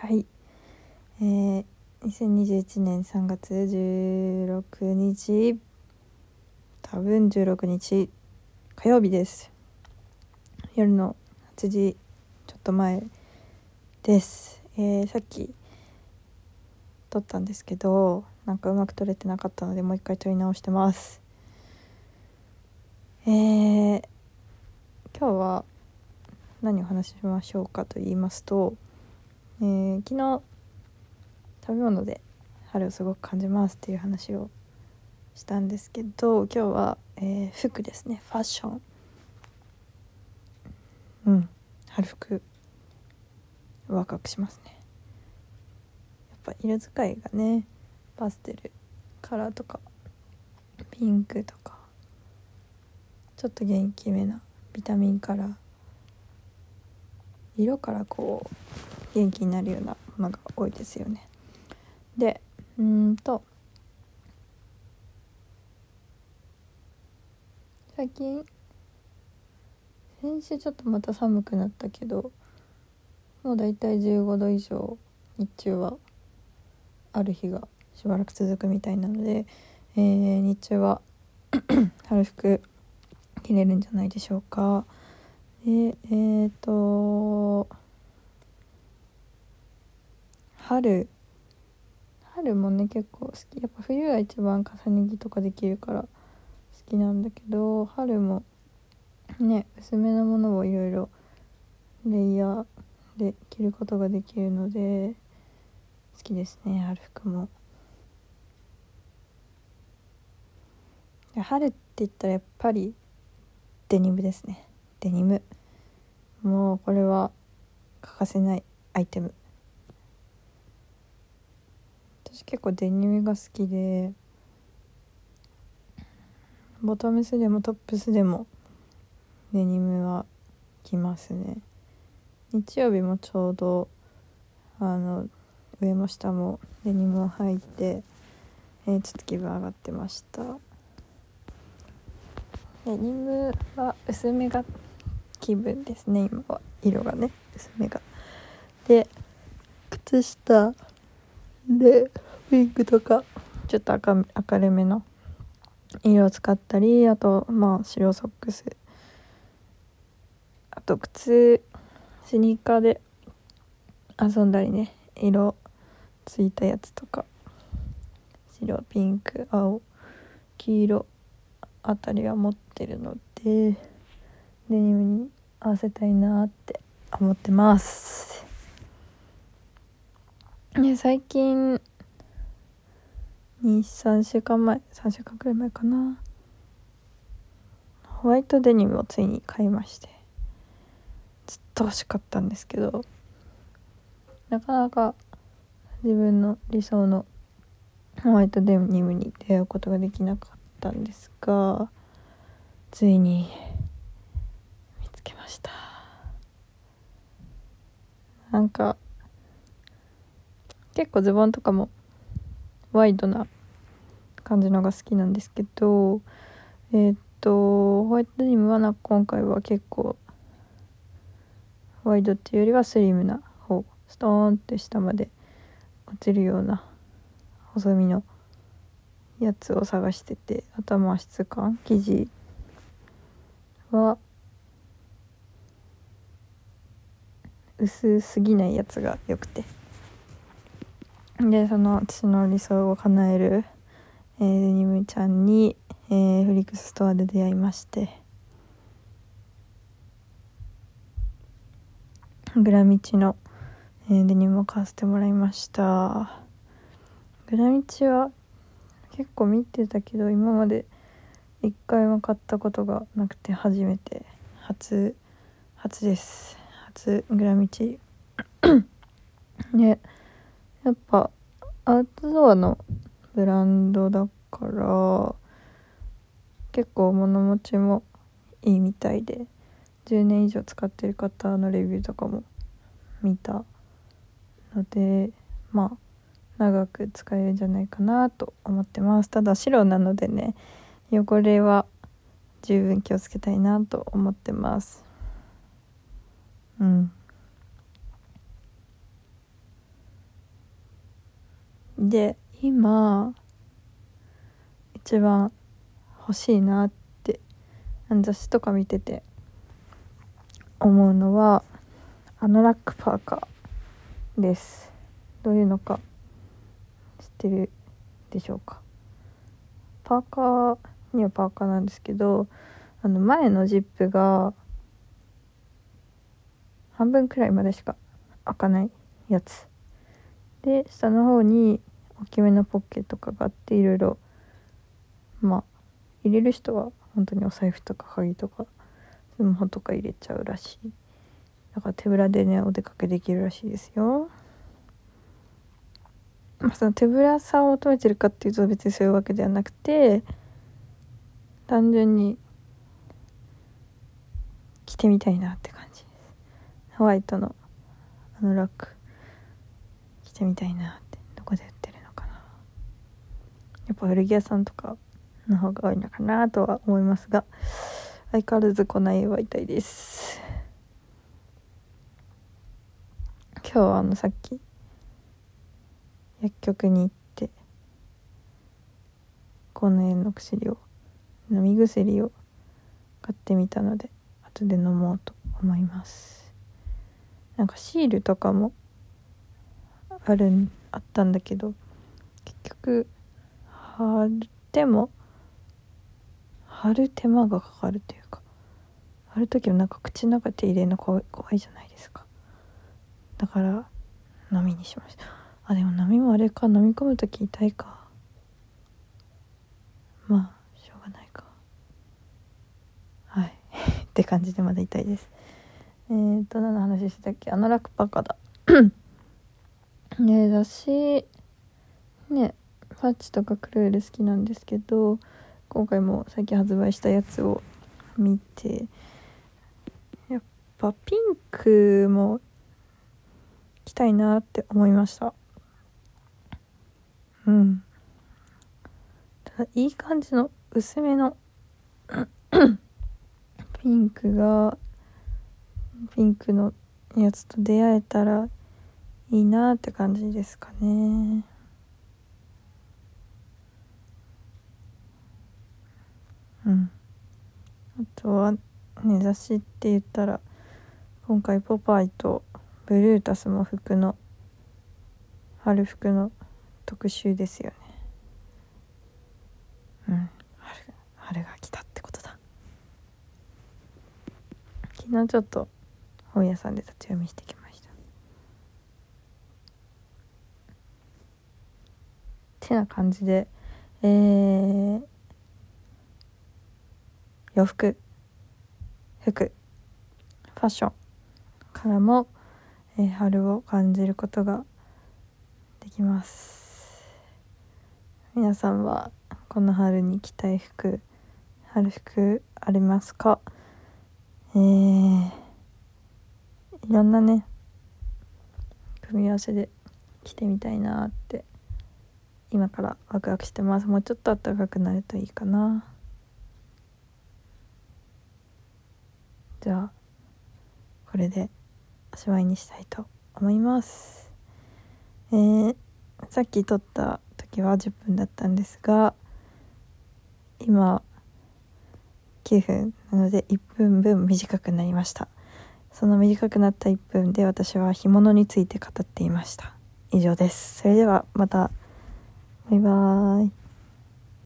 はい。えー、2021年3月16日、多分16日、火曜日です。夜の8時ちょっと前です。えー、さっき撮ったんですけど、なんかうまく撮れてなかったので、もう一回撮り直してます。えー、今日は何を話しましょうかと言いますと、えー昨日食べ物で春をすごく感じますっていう話をしたんですけど今日は、えー服ですね。ファッション。うん。春服ワクワクしますね。やっぱ色使いがねパステルカラーとかピンクとかちょっと元気めなビタミンカラー。色からこう元気になるようなものが多いですよね。でうんと最近先週ちょっとまた寒くなったけどもうだいたい15度以上日中はある日がしばらく続くみたいなので、えー日中は 春服着れるんじゃないでしょうか。でえー、と春春もね結構好き。やっぱ冬が一番重ね着とかできるから好きなんだけど春もね薄めのものをいろいろレイヤーで着ることができるので好きですね春服も。春って言ったらやっぱりデニムですね。デニム。もうこれは欠かせないアイテム。私結構デニムが好きでボトムスでもトップスでもデニムは着ますね。日曜日もちょうどあの上も下もデニムを履いて、えーちょっと気分上がってました。デニムは薄めが気分ですね今は。色がね薄めが。で靴下でウィッグとか。ちょっと赤明るめの。色を使ったりあとまあ白ソックス。あと靴スニーカーで遊んだりね。色ついたやつとか。白ピンク青黄色あたりは持ってるのでデニムに合わせたいなって思ってます。ね最近23週間前3週間くらい前かな。ホワイトデニムをついに買いまして。ずっと欲しかったんですけど。なかなか自分の理想のホワイトデニムに出会うことができなかったんですがついに見つけました。なんか結構ズボンとかもワイドな感じのが好きなんですけどえーっとホワイトデニムはな今回は結構ワイドっていうよりはスリムな方ストーンって下まで落ちるような細身のやつを探しててあとはまあ質感生地は薄すぎないやつが良くて。でその私の理想を叶える、えーデニムちゃんに、えーフリックスストアで出会いまして。グラミチの、えーデニムを買わせてもらいました。グラミチは結構見てたけど今まで一回も買ったことがなくて初めて初初です。初グラミチ。ねやっぱアウトドアのブランドだから結構物持ちもいいみたいで10年以上使ってる方のレビューとかも見たのでまあ長く使えるんじゃないかなと思ってます。ただ白なのでね汚れは十分気をつけたいなと思ってます。うん。で今一番欲しいなって雑誌とか見てて思うのはアノラックパーカーです。どういうのか知ってるでしょうか？パーカーにはパーカーなんですけどあの前のジップが半分くらいまでしか開かないやつ。で下の方に大きめのポッケとかがあっていろいろまあ入れる人は本当にお財布とか鍵とかスマホとか入れちゃうらしい。だから手ぶらでねお出かけできるらしいですよ。まあその手ぶらさを求めてるかっていうと別にそういうわけではなくて単純に着てみたいなって感じです。ホワイトのあのラック着てみたいなってどこで売ってるのかな。やっぱ古着屋さんとかの方が多いのかなとは思いますが相変わらずこないは痛いです。今日はあのさっき薬局に行ってこの辺の薬を飲み薬を買ってみたので後で飲もうと思います。なんかシールとかもあるあったんだけど結局貼っても貼る手間がかかるというか貼る時もなんか口の中手入れるの怖い怖いじゃないですか。だから飲みにしました。あでも飲みもあれか飲み込む時痛いか。まあしょうがないか。はい。って感じでまだ痛いです。えー、っと何の話してたっけ？あのラクパカだ。ねだしねパッチとかクルール好きなんですけど今回も最近発売したやつを見てやっぱピンクも着たいなって思いました。うん。ただいい感じの薄めのピンクがピンクのやつと出会えたらいいなって感じですかね。うん。あとはね雑誌って言ったら今回ポパイとブルータスも服の春服の特集ですよね。うん。春春が来たってことだ。昨日ちょっと本屋さんで立ち読みしてきました。てな感じでえー、洋服服ファッションからも、えー、春を感じることができます。皆さんはこの春に着たい服春服ありますか？えー、いろんなね組み合わせで着てみたいなって今からワクワクしてます。もうちょっと暖かくなるといいかな。じゃあこれでおしまいにしたいと思います。えー、さっき撮った時は10分だったんですが今9分なので1分分短くなりました。その短くなった1分で私は干物について語っていました。以上です。それではまた。バイバイ。